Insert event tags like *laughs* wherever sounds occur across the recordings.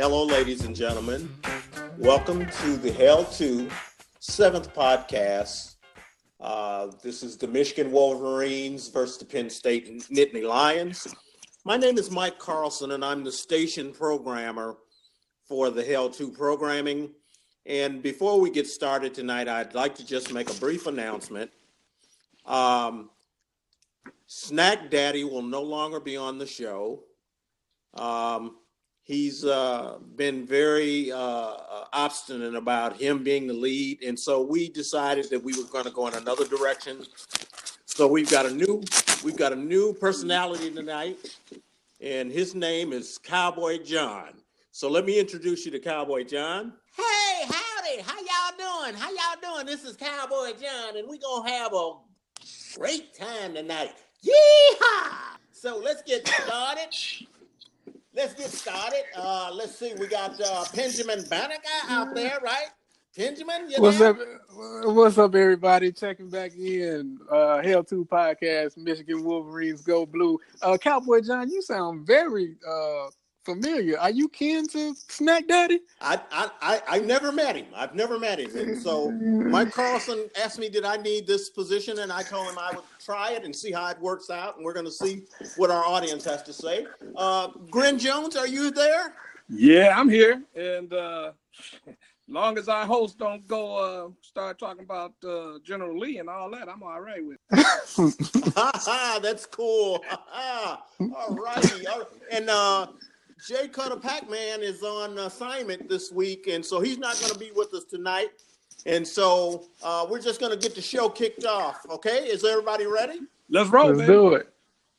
Hello, ladies and gentlemen. Welcome to the Hell 2 seventh podcast. Uh, this is the Michigan Wolverines versus the Penn State Nittany Lions. My name is Mike Carlson, and I'm the station programmer for the Hell 2 programming. And before we get started tonight, I'd like to just make a brief announcement. Um, Snack Daddy will no longer be on the show. Um, he's uh, been very uh, uh, obstinate about him being the lead, and so we decided that we were going to go in another direction. So we've got a new we've got a new personality tonight, and his name is Cowboy John. So let me introduce you to Cowboy John. Hey, howdy! How y'all doing? How y'all doing? This is Cowboy John, and we're gonna have a great time tonight. Yeehaw! So let's get started. Let's get started. Uh, let's see. We got uh, Benjamin Banneker out there, right? Benjamin, what's there? up? What's up, everybody? Checking back in. Uh, Hell Two Podcast, Michigan Wolverines Go Blue. Uh, Cowboy John, you sound very uh, familiar. Are you kin to Snack Daddy? I, I, I, I never met him. I've never met him. And so Mike Carlson asked me, did I need this position? And I told him I would try it and see how it works out. And we're going to see what our audience has to say. Uh, Gren Jones, are you there? Yeah, I'm here. And uh, *laughs* long as our host don't go uh, start talking about uh, General Lee and all that, I'm all right with it. *laughs* That's cool. *laughs* all righty. And uh, Jay Cutter Pac-Man is on assignment this week, and so he's not going to be with us tonight. And so uh, we're just going to get the show kicked off. Okay, is everybody ready? Let's roll. Let's man. do it.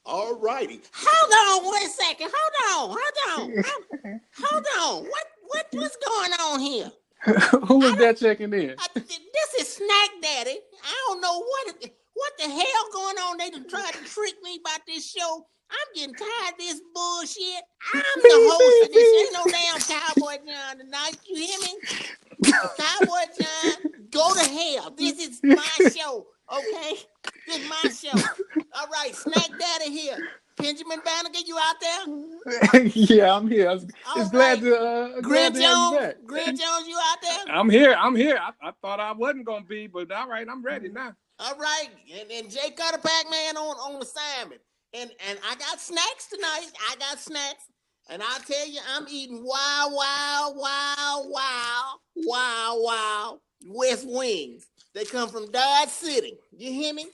All righty. Hold on one second. Hold on. Hold on. hold on. What what what's going on here? *laughs* Who is that checking in? I, this is Snack Daddy. I don't know what what the hell going on. They done tried to trick me about this show. I'm getting tired of this bullshit. I'm the host of this. Ain't no damn Cowboy John tonight. You hear me? Cowboy *laughs* John, go to hell. This is my show. Okay? This is my show. All right, Snack Daddy here. Benjamin Banneker, you out there? *laughs* yeah, I'm here. It's right. glad to uh, Gren Jones. Gren Jones, you out there? I'm here. I'm here. I, I, thought I wasn't gonna be, but all right, I'm ready now. All right, and, and Jay Cutter Pac-Man on on assignment and and I got snacks tonight. I got snacks, and I tell you, I'm eating wow, wow, wow, wow, wow, wow, West Wings. They come from Dodge City. You hear me?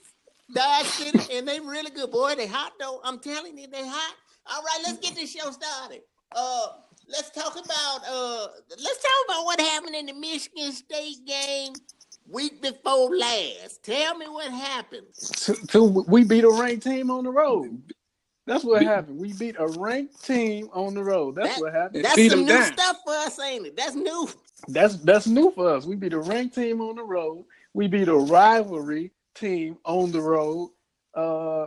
Dodge City, and they really good, boy. They hot though. I'm telling you, they hot. All right, let's get this show started. Uh, let's talk about uh, let's talk about what happened in the Michigan State game week before last. Tell me what happened. So, so we beat a ranked team on the road. That's what happened. We beat a ranked team on the road. That's that, what happened. That's beat some new down. stuff for us, ain't it? That's new. That's that's new for us. We beat a ranked team on the road. We beat a rivalry team on the road. Uh,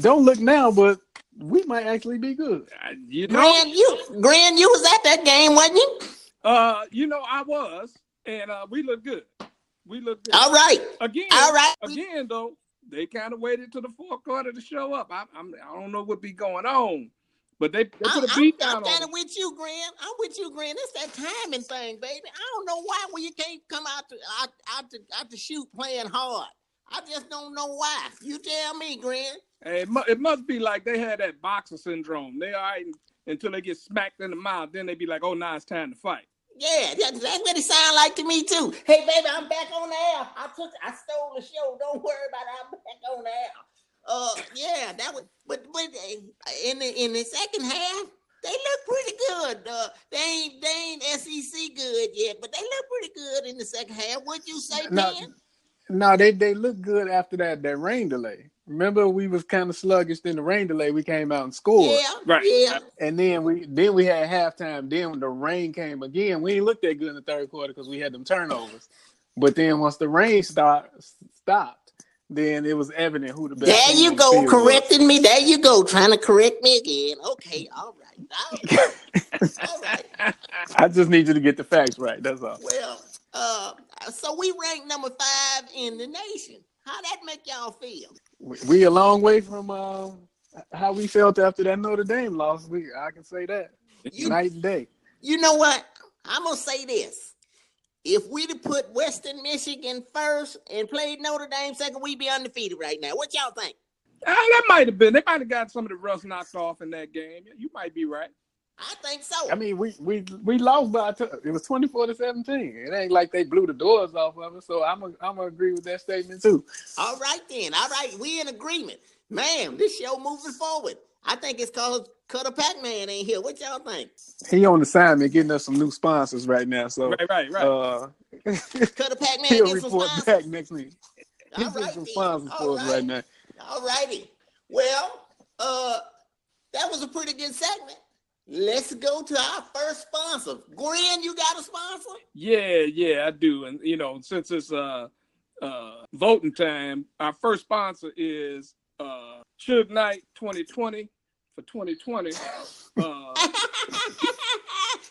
don't look now, but we might actually be good. Uh, you know, Grand, you Grand, you was at that game, wasn't you? Uh, you know, I was, and uh, we look good. We look good. All right. Again, all right. Again, though, they kind of waited to the fourth quarter to show up. I, I'm, I don't know what be going on, but they, they put a beat I'm, down. I'm kind of with you, Grant. I'm with you, Grant. It's that timing thing, baby. I don't know why when you can't come out to out, out to out to shoot playing hard. I just don't know why. You tell me, Grant. Hey, it, mu- it must be like they had that boxer syndrome. They all right until they get smacked in the mouth. Then they be like, "Oh, now it's time to fight." Yeah, that's, that's what it sound like to me too. Hey, baby, I'm back on the air. I took, I stole the show. Don't worry about it. I'm back on the air. Uh, yeah, that was, but but uh, in the in the second half, they look pretty good. Uh, they ain't they ain't SEC good yet, but they look pretty good in the second half. Would you say, no, Ben? No, they they look good after that that rain delay. Remember, we was kind of sluggish in the rain delay. We came out and scored. Yeah, right. Yeah. And then we then we had halftime. Then when the rain came again, we didn't look that good in the third quarter because we had them turnovers. But then once the rain start, stopped, then it was evident who the best. There you go, correcting was. me. There you go, trying to correct me again. Okay, all right, all right. *laughs* all right. I just need you to get the facts right. That's all. Well, uh, so we ranked number five in the nation. How that make y'all feel? We, a long way from uh, how we felt after that Notre Dame loss. We I can say that. You, Night and day. You know what? I'm gonna say this. If we'd have put Western Michigan first and played Notre Dame second, we'd be undefeated right now. What y'all think? Uh, that might have been. They might have got some of the rust knocked off in that game. You might be right. I think so. I mean, we we we lost by t- it was twenty four to seventeen. It ain't like they blew the doors off of us. So I'm a, I'm gonna agree with that statement too. All right then. All right, we in agreement, man. This show moving forward. I think it's called Cutter Pac Man ain't here. What y'all think? He on assignment getting us some new sponsors right now. So Right, right, right. uh, *laughs* Cutter Pac Man he'll get some report back next week. He's All getting right some sponsors All for us right. right now. All righty. Well, uh, that was a pretty good segment. Let's go to our first sponsor. Gwen, you got a sponsor? Yeah, yeah, I do. And you know, since it's uh uh voting time, our first sponsor is uh Suge Knight 2020 for 2020. Uh *laughs*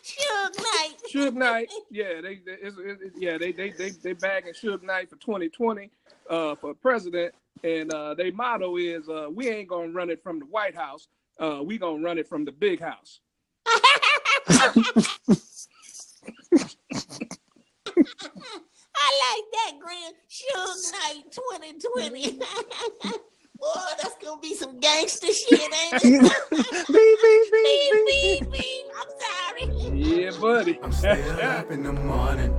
Suge Knight. Suge Knight, yeah, they, they it's, it's, yeah, they they they they bagging Suge Knight for 2020 uh for president and uh their motto is uh we ain't going to run it from the White House. Uh we going to run it from the big house. I like that, Gwen. Suge Knight 2020. *laughs* Boy, that's gonna be some gangster shit, ain't it? *laughs* Beep, beep, beep, beep, beep, beep, beep. I'm sorry. Yeah, buddy. I'm still up in the morning.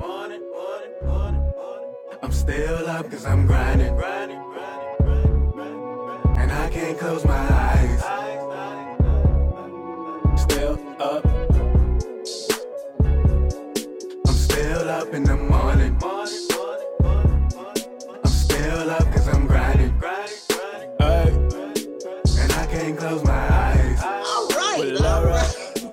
I'm still up cause I'm grinding. And I can't close my eyes. Up in the morning. I'm still up cause I'm grinding. Ay. And I can't close my eyes. All right, all alright.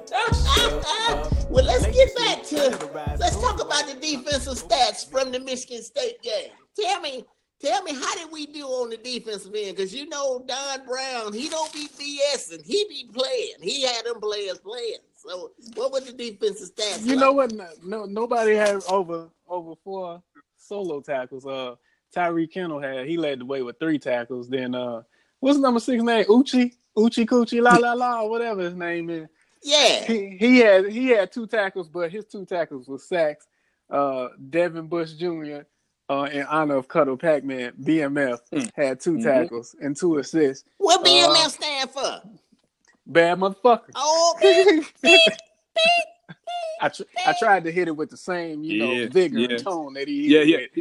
*laughs* well, let's get back to let's talk about the defensive stats from the Michigan State game. Tell me, tell me, how did we do on the defensive end? Because you know Don Brown, he don't be BSing, he be playing. He had them players playing. So, what was the defensive stats? You like? know what? No, no, nobody had over over four solo tackles. Uh, Tyree Kinnel had he led the way with three tackles. Then uh, what's number six name? Uchi Uchi Coochie La La La, whatever his name is. Yeah. He he had he had two tackles, but his two tackles were sacks. Uh, Devin Bush Jr. Uh, in honor of Cutter Pac Man, BMF Mm. had 2 Mhm. tackles and two assists. What BMF Uh, stand for? Bad motherfucker. Oh, beep, beep, I tr- I tried to hit it with the same, you know, Yeah, vigor yeah. and tone that he Yeah, hit yeah. it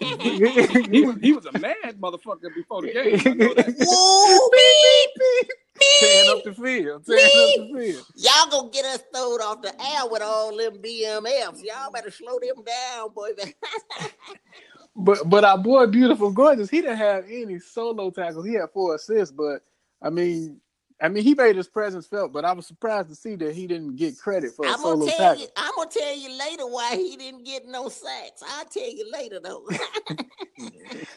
*laughs* He, he was he was a mad motherfucker before the game. I know that. *laughs* Whoa, beep, tearing up beep. the field, tearing up the field. Y'all gonna get us thrown off the air with all them BMFs. Y'all better slow them down, boy. *laughs* But but our boy, beautiful gorgeous, he didn't have any solo tackles. He had four assists, but I mean, I mean, he made his presence felt. But I was surprised to see that he didn't get credit for a I'm solo tell tackle. you. I'm gonna tell you later why he didn't get no sacks. I'll tell you later though. *laughs*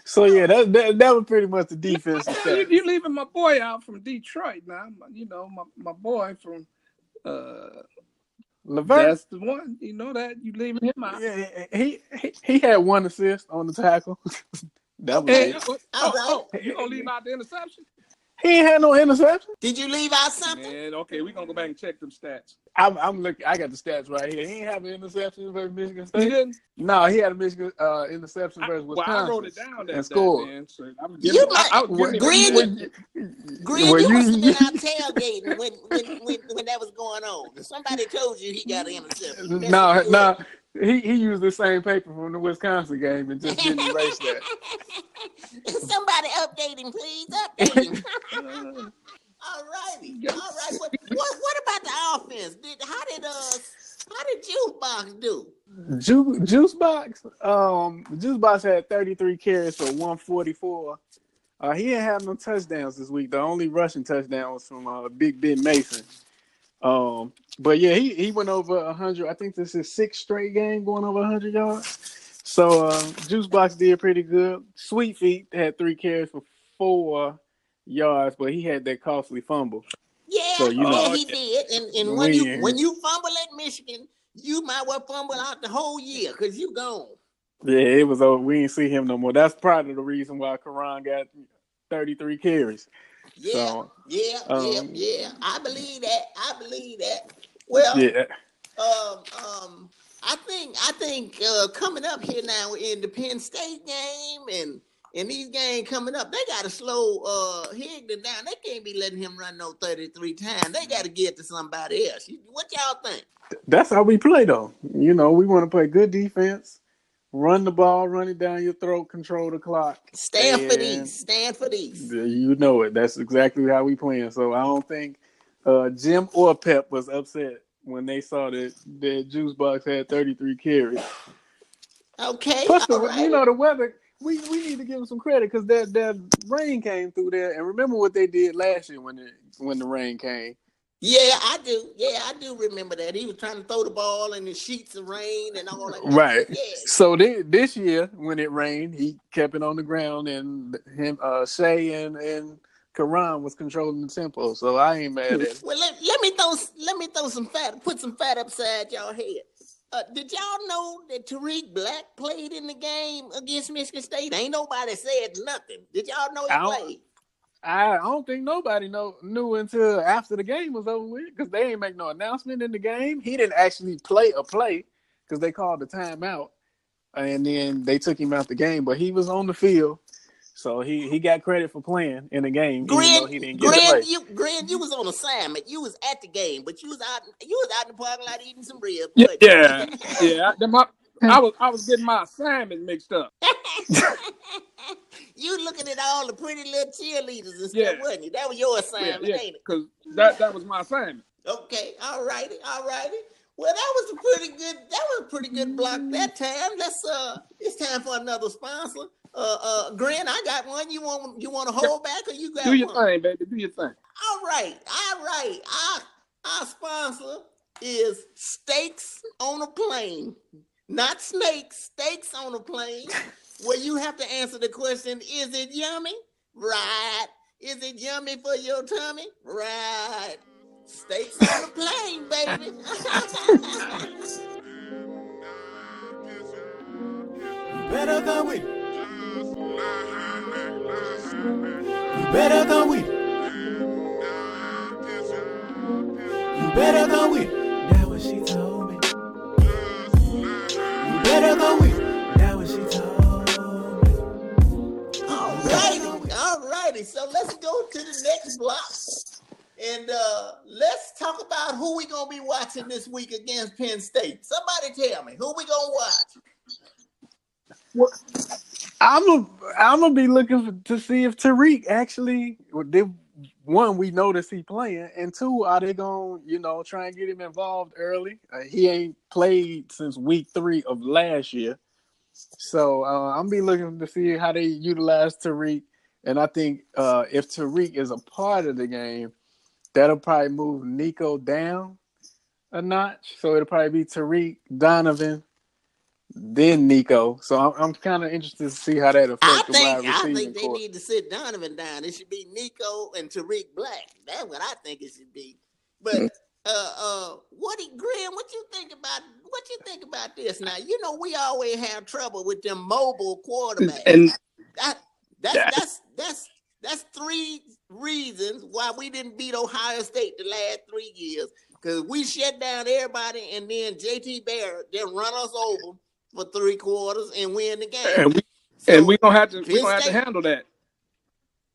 So yeah, that that, that was pretty much the defense. you, you leaving my boy out from Detroit now. You know my, my boy from uh Lavert, that's the one. You know that you leaving him out. yeah, he, he he had one assist on the tackle. *laughs* that was Hey, it. oh, All oh, oh, you gonna leave out the interception? He ain't had no interception. Did you leave out something? Man, okay, we're gonna go back and check them stats. I'm I'm looking. I got the stats right here. He ain't have an interception versus Michigan You State. didn't? No, he had a Michigan uh, interception I, versus well, Wisconsin. I wrote it down that, and that scored. man. So I'm You giving, might- I, I was Green, when- Green, when you, you- must have been out *laughs* tailgating when, when, when, when that was going on. Somebody told you he got an interception. That's No, what you no, he he used the same paper from the Wisconsin game and just didn't erase that. *laughs* Somebody update him, please. Update him. *laughs* *laughs* All righty. All right. What, what what about the offense? Did how did uh how did Jukebox do? Ju- Juice Box, um, Juice Box had 33 carries for 144. Uh, he didn't have no touchdowns this week. The only rushing touchdown was from uh, Big Ben Mason. Um, but yeah, he, he went over 100. I think this is six straight game going over 100 yards. So uh, Juice Box did pretty good. Sweet Feet had three carries for four yards, but he had that costly fumble. Yeah, So, you yeah, he did. And and when you when you fumble at Michigan, you might well fumble out the whole year because you gone. Yeah, it was over. We didn't see him no more. That's probably the reason why Karan got 33 carries. Yeah, So, yeah, yeah, um, yeah. I believe that. I believe that. Well, yeah. um, um, I think I think uh, coming up here now in the Penn State game and and these games coming up, they got to slow uh Higdon down. They can't be letting him run no 33 times. They got to get to somebody else. What y'all think? That's how we play, though. You know, we want to play good defense, run the ball, run it down your throat, control the clock. Stand for these. Stand for these. You know it. That's exactly how we playing. So I don't think uh, Jim or Pep was upset when they saw that that Juice Box had 33 carries. Okay. Plus, the, right. you know, the weather. We, we need to give them some credit because that, that rain came through there. And remember what they did last year when it when the rain came. Yeah, I do. Yeah, I do remember that. He was trying to throw the ball in the sheets of rain and all that. Right. Yeah. So they, this year, when it rained, he kept it on the ground, and him, uh, Shea and and Karan was controlling the tempo. So I ain't mad at it. Well, let, let me throw let me throw some fat, put some fat upside y'all head. Uh, did y'all know that Tarik Black played in the game against Michigan State? Ain't nobody said nothing. Did y'all know he played? I don't think nobody know, knew until after the game was over with because they ain't make no announcement in the game. He didn't actually play a play because they called the timeout, and then they took him out the game. But he was on the field, so he he got credit for playing in the game, even though he didn't get to you, Grant, you was on assignment. You was at the game, but you was out. You was out in the parking lot eating some ribs. Yeah, yeah, you? yeah. I, my- I was I was getting my assignment mixed up. *laughs* you looking at all the pretty little cheerleaders and stuff, Yeah. wasn't you? That was your assignment, yeah, ain't it? because that that was my assignment. Okay, all righty, all righty. Well, that was a pretty good. That was a pretty good block that time. Let's uh, it's time for another sponsor. Uh, uh, Grant, I got one. You want you want to hold back or you got Do your one? thing, baby. Do your thing. All right, all right. Our our sponsor is Steaks on a Plane, not snakes. Steaks on a plane, where you have to answer the question: Is it yummy? Right. Is it yummy for your tummy? Right. Steaks on a plane, baby. *laughs* Better than we. You better than we. You better than with about who we gonna be watching this week against Penn State. Somebody tell me who we gonna watch. I'm a, I'm gonna be looking for, to see if Tarik actually one we notice he playing, and two are they gonna you know try and get him involved early? Uh, he ain't played since week three of last year, so uh, I'm be looking to see how they utilize Tarik, and I think uh, if Tarik is a part of the game, that'll probably move Nico down a notch. So it'll probably be Tarik, Donovan, then Nico. So I'm, I'm kind of interested to see how that I affects the wide think I think they core. need to sit Donovan down. It should be Nico and Tarik Black. That's what I think it should be. But uh uh what do Graham, what you think about what you think about this now? You know we always have trouble with them mobile quarterbacks. And that that's Yeah. that's that's that's three reasons why we didn't beat Ohio State the last three years. Because we shut down everybody and then JT Barrett then run us over for three quarters and win the game. and we So, and we gonna have to we Penn gonna have to handle that.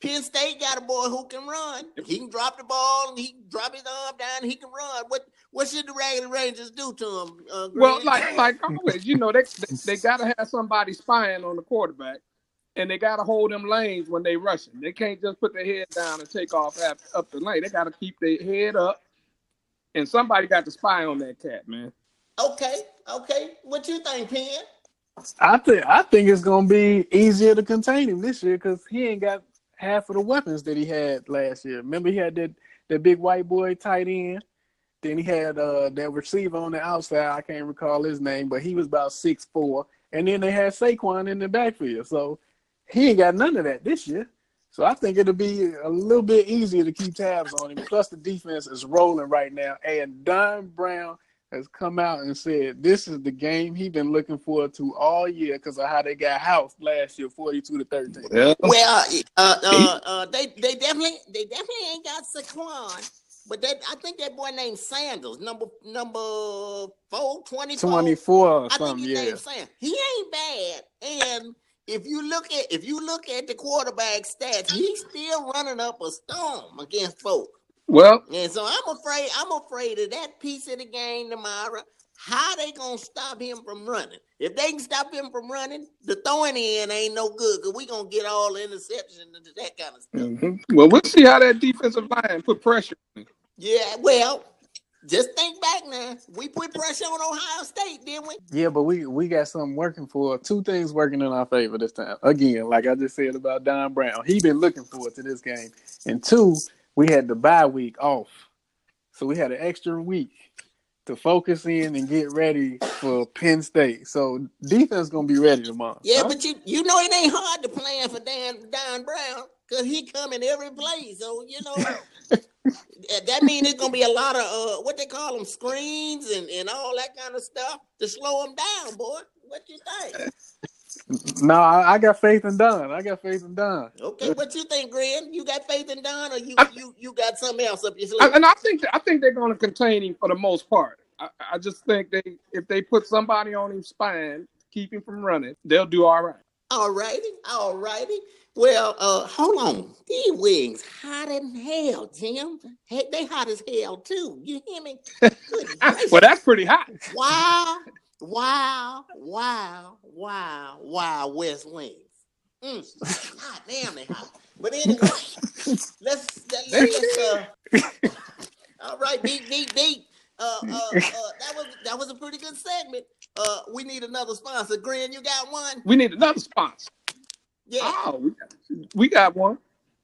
Penn State got a boy who can run. He can drop the ball and he can drop his arm down. And he can run. What what should the Raggedy Rangers do to him? Uh, Well, like like always, you know, they they, they gotta have somebody spying on the quarterback, and they gotta hold them lanes when they rushing. They can't just put their head down and take off up, up the lane. They gotta keep their head up, and somebody got to spy on that cat, man. okay, okay. What you think, Pen? I think I think it's gonna be easier to contain him this year because he ain't got half of the weapons that he had last year. Remember, he had that that big white boy tight end. Then he had uh that receiver on the outside. I can't recall his name, but he was about six four. And then they had Saquon in the backfield. So he ain't got none of that this year. So I think it'll be a little bit easier to keep tabs on him. Plus the defense is rolling right now. And Don Brown has come out and said this is the game he's been looking forward to all year because of how they got housed last year, forty-two to thirteen. Yeah. Well, uh, uh, uh, they they definitely they definitely ain't got Saquon, But that I think that boy named Sanders, number number four, 24. 24 or I think something, his yeah. name's Sanders. He ain't bad. And if you look at if you look at the quarterback stats, he's still running up a storm against folk. Well, And so I'm afraid, I'm afraid of that piece of the game tomorrow. How they gonna stop him from running? If they can stop him from running, the throwing in ain't no good because we gonna get all interception and that kind of stuff. mhm. well, we'll see how that defensive line put pressure. Yeah, well, just think back now. We put pressure on Ohio State, didn't we? Yeah, but we we got something working for two things working in our favor this time. Again, like I just said about Don Brown, he been looking forward to this game. And two, we had the bye week off, so we had an extra week to focus in and get ready for Penn State. So defense gonna be ready tomorrow. Yeah, Huh? but you you know it ain't hard to plan for Dan Don Brown because he come in every play. So you know that- means it's gonna be a lot of uh what they call them screens and and all that kind of stuff to slow him down, boy. What you think? no, I, I got faith in Don. I got faith in Don. Okay, what you think, Gren? You got faith in Don, or you I- you you got something else up your sleeve? and I think I think they're going to contain him for the most part. I, I just think they if they put somebody on his spine, keep him from running, they'll do all right. All righty, all righty. Well, uh, hold on. These wings hot in hell, Jim. Hey, they hot as hell too. You hear me? *laughs* Well, that's pretty hot. Wow, wow, wow, wow, wow, West Wings. Mm. God damn, they hot. But anyway, let's let's, let's uh, *laughs* all right, deep, deep, deep. Uh, uh, uh, that was that was a pretty good segment. Uh, we need another sponsor. Gren, you got one? We need another sponsor. Yeah. Oh, we got, one.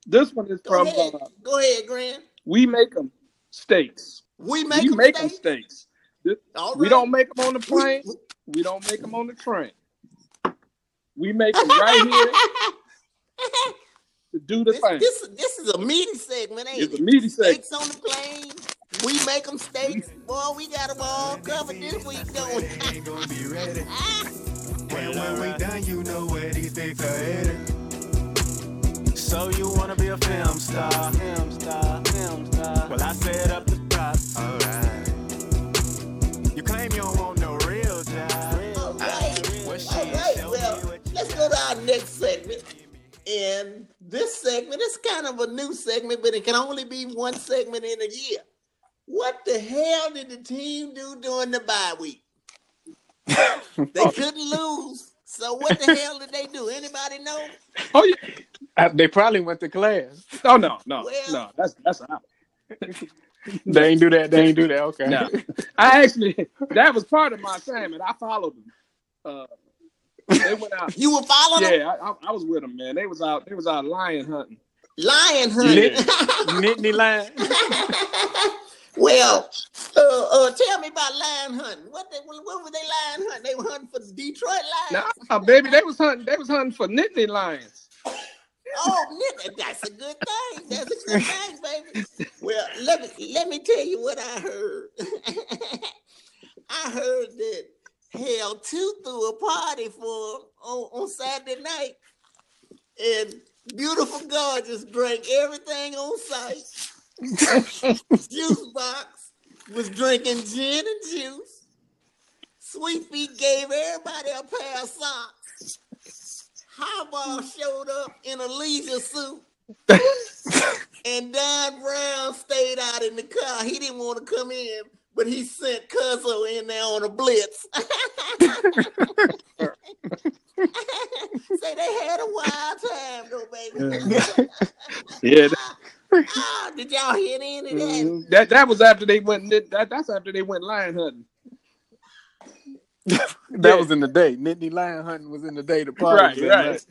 This one is Go from ahead. uh, Go ahead, Gren. We Make Them Steaks. We make we them make them steak. steaks. All We don't make them on the We- plane. We don't make them on the train. We make them right *laughs* here to do the this, thing. this this is a meaty segment, ain't It's it? a meaty segment. Steaks on the plane. We make them steaks. Boy, we got them all covered this week, don't we? *laughs* And when we done, you know where these things are headed. So you wanna be a film star? Film star, film star. Well, I set up the props. Alright. You claim you don't want no real job. All right. Well, All shit, Well, me what you let's go to our next segment. And this segment is kind of a new segment, but it can only be one segment in a year. What the hell did the team do during the bye week? *laughs* They couldn't lose. So what the hell did they do? Anybody know? Oh yeah. They probably went to class. Oh no, no, Well- no. That's that's out. They ain't do that. They ain't do that. Okay. No. I actually that was part of my assignment. I followed them. Uh, they went out. You were following them? Yeah, I, I, I was with them, man. They was out. They was out lion hunting. Lion hunting. Nittany lion. *laughs* well, uh, uh, tell me about lion hunting. What they, what were they lion hunting? They were hunting for the Detroit Lions. Nah, baby, they was hunting. They was hunting for Nittany lions. Oh, nigga, that's a good thing. That's a good thing, baby. Well, let me let me tell you what I heard. *laughs* I heard that Hell Two threw a party for on, on Saturday night, and beautiful gorgeous drank everything on site. *laughs* Juice box was drinking gin and juice. Sweet Feet gave everybody a pair of socks. Highball showed up in a leisure suit. and Don Brown stayed out in the car. He didn't want to come in, but he sent Cuzzo in there on a blitz. *laughs* Say they had a wild time though, baby. Yeah, *laughs* Ah, did y'all hear any of that? that, that that was after they went. That, that's after they went lion hunting. *laughs* That Yeah. was in the day. Nittany lion hunting was in the day. The party Right, was right. night.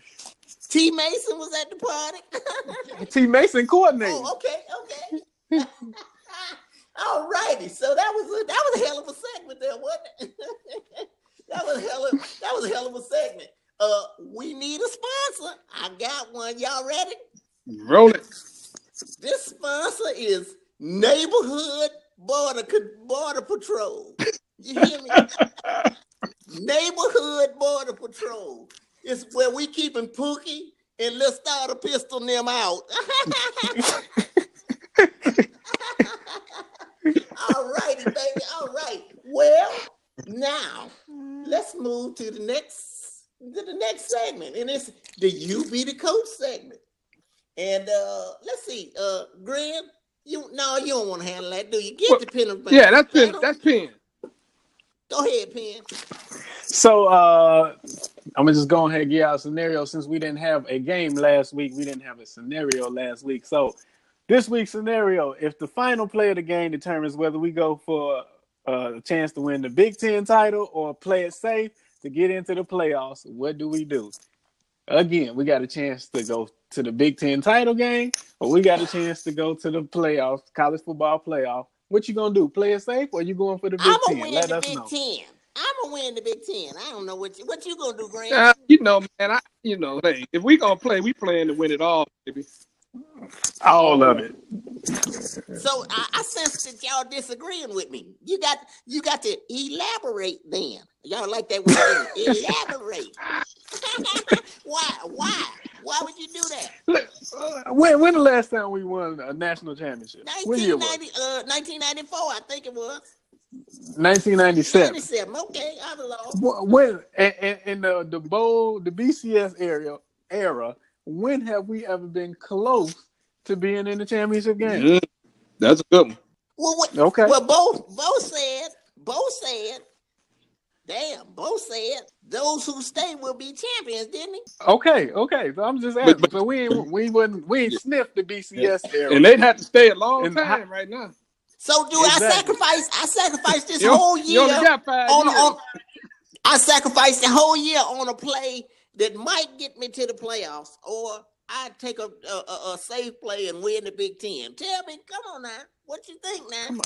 T Mason was at the party. *laughs* T Mason coordinating. oh, okay, okay. *laughs* All righty. So that was a, that was a hell of a segment there, wasn't it? that was a hell of that was a hell of a segment. Uh, we need a sponsor. I got one. Y'all ready? Roll it. This sponsor is Neighborhood Border Border Patrol. You hear me? *laughs* Neighborhood Border Patrol. It's where we keeping Pookie and let's start a pistol them out. *laughs* All righty, baby. All right. Well, now let's move to the next to the next segment, and it's the "You Be the Coach" segment. And uh let's see, uh, Graham, you no, you don't want to handle that, do you? Get Well, the pen of Yeah, that's pen. pen. That's pen. Go ahead, pen. So uh I'm gonna just go ahead and give out a scenario since we didn't have a game last week. We didn't have a scenario last week. So this week's scenario: if the final play of the game determines whether we go for uh, a chance to win the Big Ten title or play it safe to get into the playoffs, what do we do? Again, we got a chance to go to the Big Ten title game, or we got a chance to go to the playoffs, college football playoff. What you gonna do? Play it safe, or you going for the Big I'm Ten? gonna win Let the us Big know. Ten. I'm gonna win the Big Ten. I don't know what you, what you gonna do, Graham. Uh, you know, man. I, you know, hey, if we gonna play, we playing to win it all, baby. All of it. So I, I sense that y'all disagreeing with me. You got you got to elaborate then. Y'all like that word *laughs* elaborate. *laughs* why? Why? Why would you do that? Look, uh, When when the last time we won a national championship? What year was? 1990, uh, 1994, I think it was. 1997. 97. Okay, I was lost. When in, in, in the the bowl the BCS area era, when have we ever been close to being in the championship game? Mm, that's a good one. Well, what, Okay. well, Bo Bo said, Bo said, damn, Bo said those who stay will be champions, didn't he? Okay, okay. So I'm just asking. but- so we we wouldn't we ain't sniffed the BCS era. And they'd have to stay a long And time how- right now. So do I Exactly. sacrifice? I sacrifice this whole year only got five on, years. on I sacrifice the whole year on a play that might get me to the playoffs, or I take a, a, a, a safe play and win the Big Ten. Tell me, come on now, what you think now?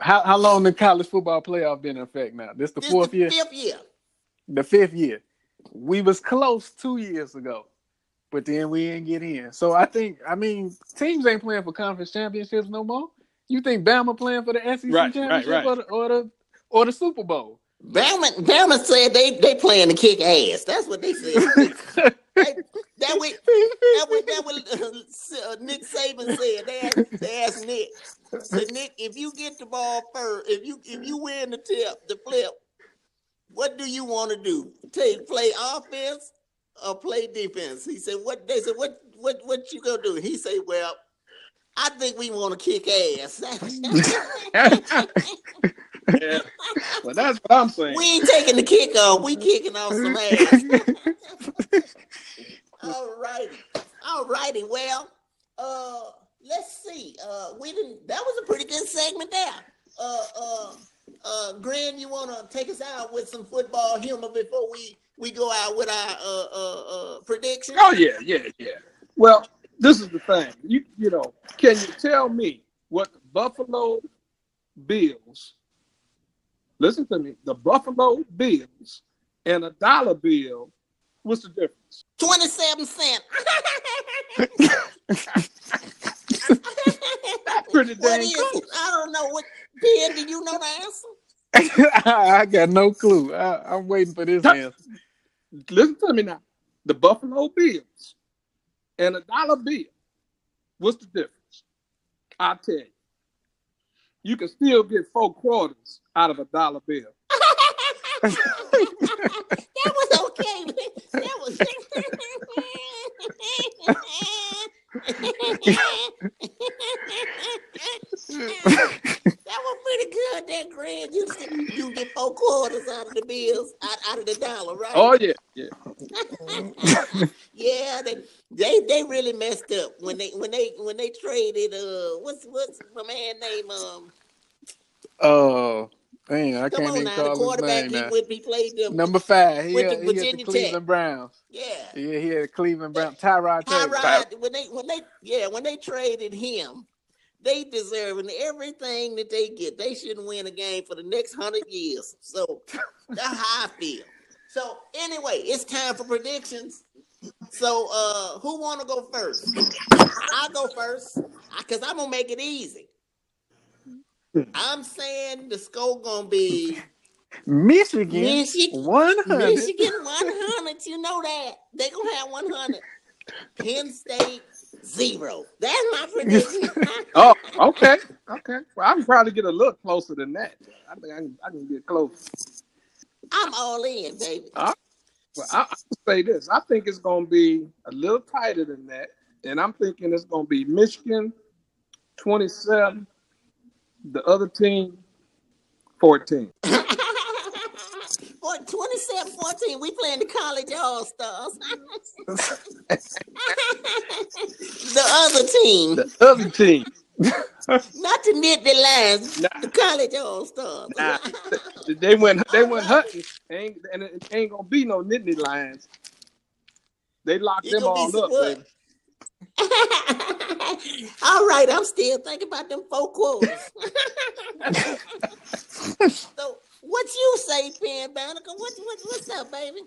How how long the college football playoff been in effect now? This the This fourth the year, fifth year. The fifth year. We was close two years ago, but then we didn't get in. So I think I mean teams ain't playing for conference championships no more. You think Bama playing for the SEC Right, right, championship right. Or, the, or the or the Super Bowl? Bama, Bama said they they playing to kick ass. That's what they said. *laughs* They- that way, that way, that way. Uh, Nick Saban said. They asked, they asked Nick. Said Nick, if you get the ball first, if you if you win the tip, the flip, what do you want to do? Take play offense or play defense? He said. What they said. What what what you gonna do? He said. Well, I think we want to kick ass. Yeah. *laughs* Well, that's what I'm saying. we ain't taking the kick off. We kicking off some ass. *laughs* All righty. All righty. Well, uh, let's see. Uh, we didn't. That was a pretty good segment there. Uh, uh, uh, Gran, you want to take us out with some football humor before we we go out with our uh uh, uh prediction? Oh yeah, yeah, yeah. Well, this is the thing. You you know, can you tell me what the Buffalo Bills? Listen to me. The Buffalo Bills and a dollar bill. What's the difference? Twenty-seven cent. *laughs* *laughs* Pretty What dang is close. it? I don't know. What Ben? Do you know the answer? *laughs* I got no clue. I, I'm waiting for this answer. Listen to me now. The Buffalo Bills and a dollar bill. What's the difference? I'll tell you. You can still get four quarters out of a dollar bill. *laughs* that was okay. That was. *laughs* that was pretty good. That grand, you can- you get four quarters out of the bills, out, out of the dollar, right? Oh yeah, yeah. *laughs* yeah, they, they they really messed up when they when they when they traded. Uh, what's what's my man name? Um, Oh, man, I come can't on even now, the call his quarterback name he, now. with, he played them. Number five. He, with had, the he had the Virginia Tech. Cleveland Browns. yeah. Yeah, he had the Cleveland Browns. Tyrod Taylor. Tyrod, when they when they yeah when they traded him, they deserving everything that they get. They shouldn't win a game for the next hundred years. So that's *laughs* how I feel. So anyway, it's time for predictions. So uh who want to go first? I'll go first because I'm gonna make it easy. I'm saying the score gonna be Michigan. Michigan. 100. Michigan 100. You know that. they going to have 100. Penn State Zero. That's my prediction. *laughs* Oh, okay, okay. Well, I can probably get a little closer than that. I think I can, I can get close. I'm all in, baby. Uh, but I, I can say this: I think it's going to be a little tighter than that, and I'm thinking it's going to be Michigan 27, the other team 14. *laughs* For 27 14, we playing the college all stars. *laughs* the other team, The other team, *laughs* not to the Nittany Lions, Nah. the college all stars. Nah. they went they went hunting, ain't, and it ain't gonna be no Nittany Lions. They locked It them all up, baby. *laughs* all right, I'm still thinking about them four quarters. *laughs* so, what you say, Ben Banneker? What, what, what's up, baby?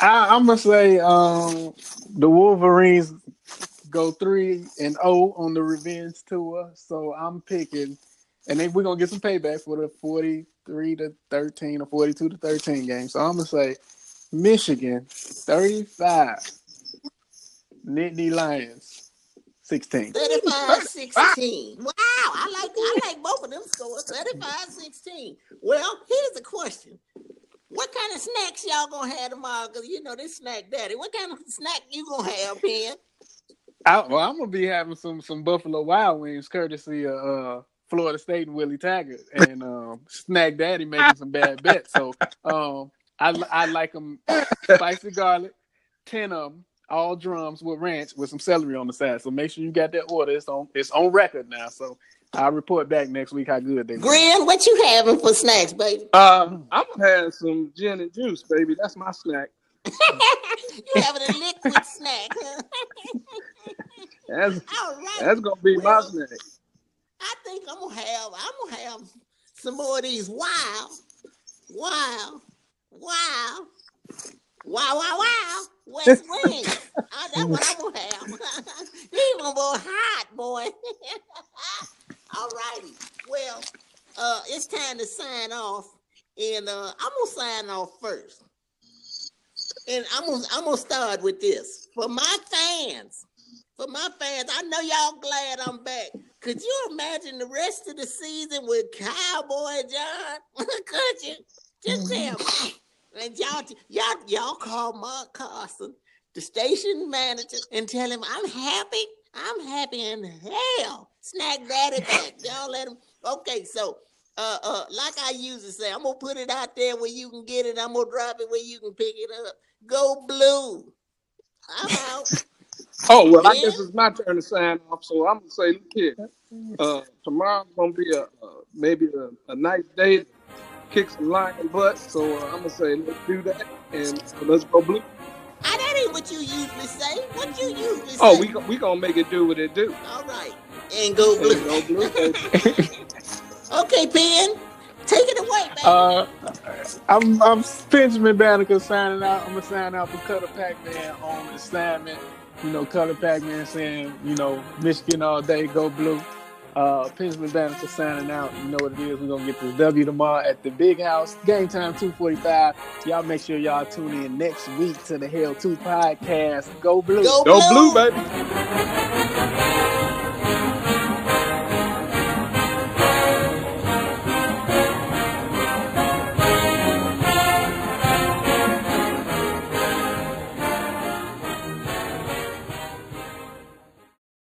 I, I'm gonna say um, the Wolverines go three and zero on the revenge tour. So I'm picking, and then we're gonna get some payback for the 43 to 13 or 42 to 13 game. So I'm gonna say Michigan 35, Nittany Lions 16. 35 16. Wow, I like I like both of them scores. 35 16. Well, here's the question. What kind of snacks y'all gonna have tomorrow? Because you know this snack daddy. What kind of snack you gonna have, Penn? I, well, I'm gonna be having some some Buffalo Wild Wings, courtesy of uh, Florida State and Willie Taggart, and um, Snack Daddy making some bad bets. So um, I I like them spicy garlic, ten of them, all drums with ranch with some celery on the side. So make sure you got that order. It's on it's on record now. So I'll report back next week how good they were. Grin, what you having for snacks, baby? Uh, I'm gonna have some gin and juice, baby. That's my snack. *laughs* you having a liquid *laughs* snack? That's *laughs* All right. that's gonna be my snack. I think I'm gonna have I'm gonna have some more of these wow, wow, wow, wow, wow, wow, West Wing. Uh, that's what I'm gonna have. *laughs* These gonna go hot, boy. *laughs* All righty. Well, uh, it's time to sign off, and uh, I'm gonna sign off first. And I'm gonna I'm gonna start with this for my fans. For my fans, I know y'all glad I'm back. Could you imagine the rest of the season with Cowboy John? *laughs* Could you? Just tell me. And y'all, y'all, y'all call Mark Carson, the station manager, and tell him I'm happy. I'm happy in hell. Snack daddy *laughs* back. Y'all let him. Okay, so uh uh, like I used to say, I'm gonna put it out there where you can get it. I'm gonna drop it where you can pick it up. Go blue. I'm out. *laughs* Oh well, I guess it's my turn to sign off. So I'm gonna say, look here. Uh, tomorrow's gonna be a uh, maybe a, a nice day to kick some lion butt. So uh, I'm gonna say, let's do that and let's go blue. That what you usually say. What you usually say? Oh, we we gonna make it do what it do. All right. And go And blue. go blue. *laughs* Okay, Penn. Take it away, baby. Uh, I'm I'm Benjamin Banneker signing out. I'm gonna sign out for Cutter Pac-Man on assignment. You know, Cutter Pac-Man saying, you know, Michigan all day, go blue. Uh, Benjamin Banneker signing out. You know what it is. We're gonna get this W tomorrow at the Big House. Game time 2:45. Y'all make sure y'all tune in next week to the Hell Two podcast. Go blue. go, Go blue, baby.